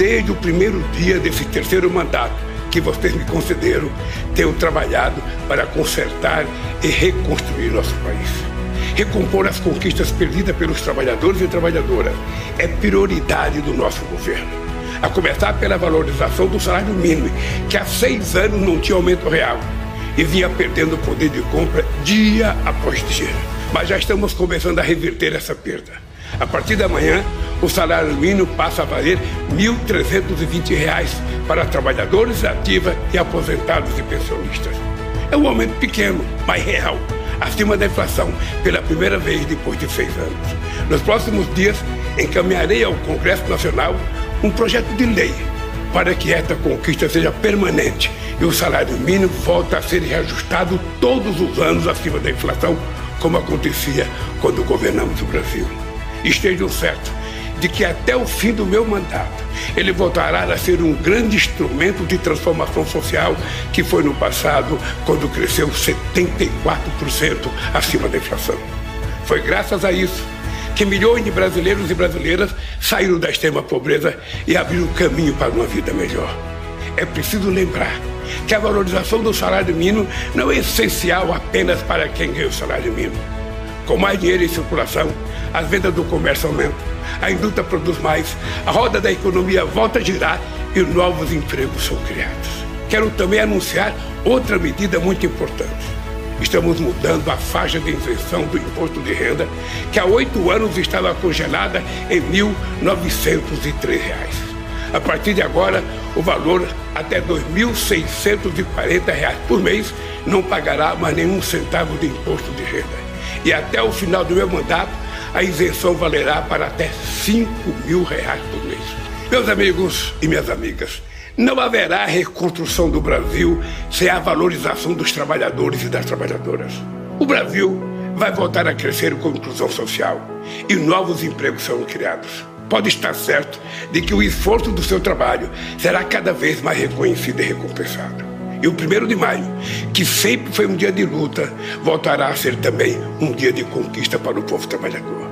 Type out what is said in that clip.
desde o primeiro dia desse terceiro mandato que vocês me concederam, tenho trabalhado para consertar e reconstruir nosso país. Recompor as conquistas perdidas pelos trabalhadores e trabalhadoras é prioridade do nosso governo. A começar pela valorização do salário mínimo, que há seis anos não tinha aumento real e vinha perdendo o poder de compra dia após dia. Mas já estamos começando a reverter essa perda. A partir da manhã, o salário mínimo passa a valer R$ 1.320 para trabalhadores ativos e aposentados e pensionistas. É um aumento pequeno, mas real, acima da inflação, pela primeira vez depois de seis anos. Nos próximos dias, encaminharei ao Congresso Nacional um projeto de lei para que esta conquista seja permanente e o salário mínimo volte a ser reajustado todos os anos acima da inflação, como acontecia quando governamos o Brasil. Estejam certos de que até o fim do meu mandato ele voltará a ser um grande instrumento de transformação social que foi no passado quando cresceu 74% acima da inflação. Foi graças a isso que milhões de brasileiros e brasileiras saíram da extrema pobreza e abriram caminho para uma vida melhor. É preciso lembrar que a valorização do salário mínimo não é essencial apenas para quem ganha o salário mínimo. Com mais dinheiro em circulação, as vendas do comércio aumentam, a indústria produz mais, a roda da economia volta a girar e novos empregos são criados. Quero também anunciar outra medida muito importante. Estamos mudando a faixa de isenção do imposto de renda, que há oito anos estava congelada em R$ 1.903. A partir de agora, o valor até R$ 2.640 por mês não pagará mais nenhum centavo de imposto de renda. E até o final do meu mandato, a isenção valerá para até 5 mil reais por mês. Meus amigos e minhas amigas, não haverá reconstrução do Brasil sem a valorização dos trabalhadores e das trabalhadoras. O Brasil vai voltar a crescer com inclusão social e novos empregos serão criados. Pode estar certo de que o esforço do seu trabalho será cada vez mais reconhecido e recompensado. E o primeiro de maio, que sempre foi um dia de luta, voltará a ser também um dia de conquista para o povo trabalhador.